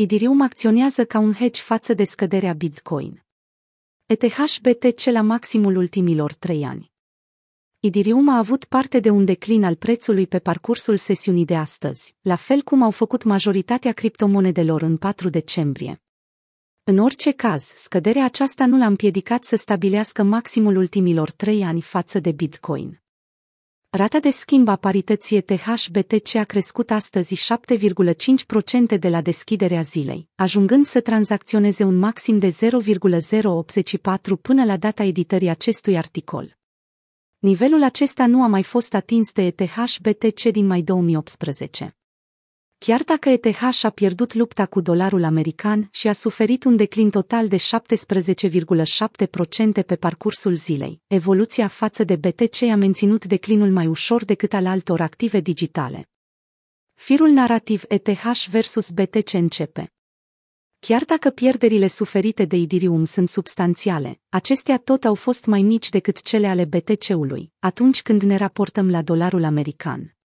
Idirium acționează ca un hedge față de scăderea Bitcoin. ETH BTC la maximul ultimilor trei ani. Idirium a avut parte de un declin al prețului pe parcursul sesiunii de astăzi, la fel cum au făcut majoritatea criptomonedelor în 4 decembrie. În orice caz, scăderea aceasta nu l-a împiedicat să stabilească maximul ultimilor trei ani față de Bitcoin. Rata de schimb a parității ETH-BTC a crescut astăzi 7,5% de la deschiderea zilei, ajungând să tranzacționeze un maxim de 0,084 până la data editării acestui articol. Nivelul acesta nu a mai fost atins de ETH-BTC din mai 2018. Chiar dacă ETH a pierdut lupta cu dolarul american și a suferit un declin total de 17,7% pe parcursul zilei, evoluția față de BTC a menținut declinul mai ușor decât al altor active digitale. Firul narrativ ETH versus BTC începe. Chiar dacă pierderile suferite de Idirium sunt substanțiale, acestea tot au fost mai mici decât cele ale BTC-ului, atunci când ne raportăm la dolarul american.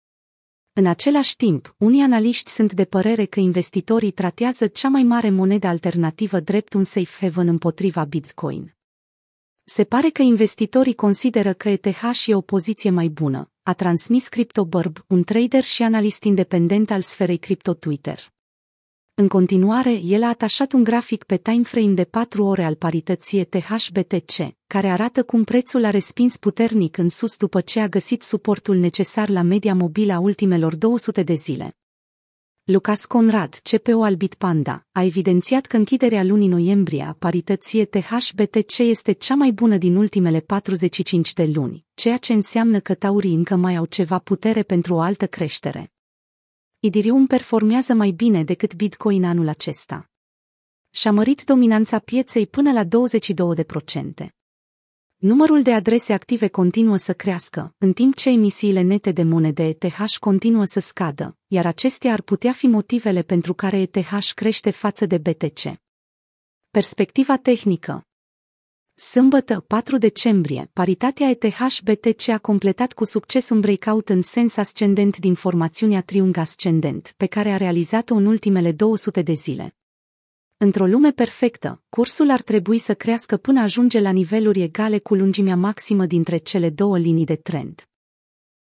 În același timp, unii analiști sunt de părere că investitorii tratează cea mai mare monedă alternativă drept un safe haven împotriva Bitcoin. Se pare că investitorii consideră că ETH e o poziție mai bună, a transmis CryptoBurb, un trader și analist independent al sferei cripto Twitter. În continuare, el a atașat un grafic pe timeframe de 4 ore al parității ETH-BTC, care arată cum prețul a respins puternic în sus după ce a găsit suportul necesar la media mobilă a ultimelor 200 de zile. Lucas Conrad, CPO al Bitpanda, a evidențiat că închiderea lunii noiembrie a parității ETH-BTC este cea mai bună din ultimele 45 de luni, ceea ce înseamnă că taurii încă mai au ceva putere pentru o altă creștere. Idirium performează mai bine decât Bitcoin anul acesta. Și-a mărit dominanța pieței până la 22%. Numărul de adrese active continuă să crească, în timp ce emisiile nete de monede ETH continuă să scadă, iar acestea ar putea fi motivele pentru care ETH crește față de BTC. Perspectiva tehnică Sâmbătă, 4 decembrie, paritatea ETH-BTC a completat cu succes un breakout în sens ascendent din formațiunea triunghi ascendent, pe care a realizat-o în ultimele 200 de zile. Într-o lume perfectă, cursul ar trebui să crească până ajunge la niveluri egale cu lungimea maximă dintre cele două linii de trend.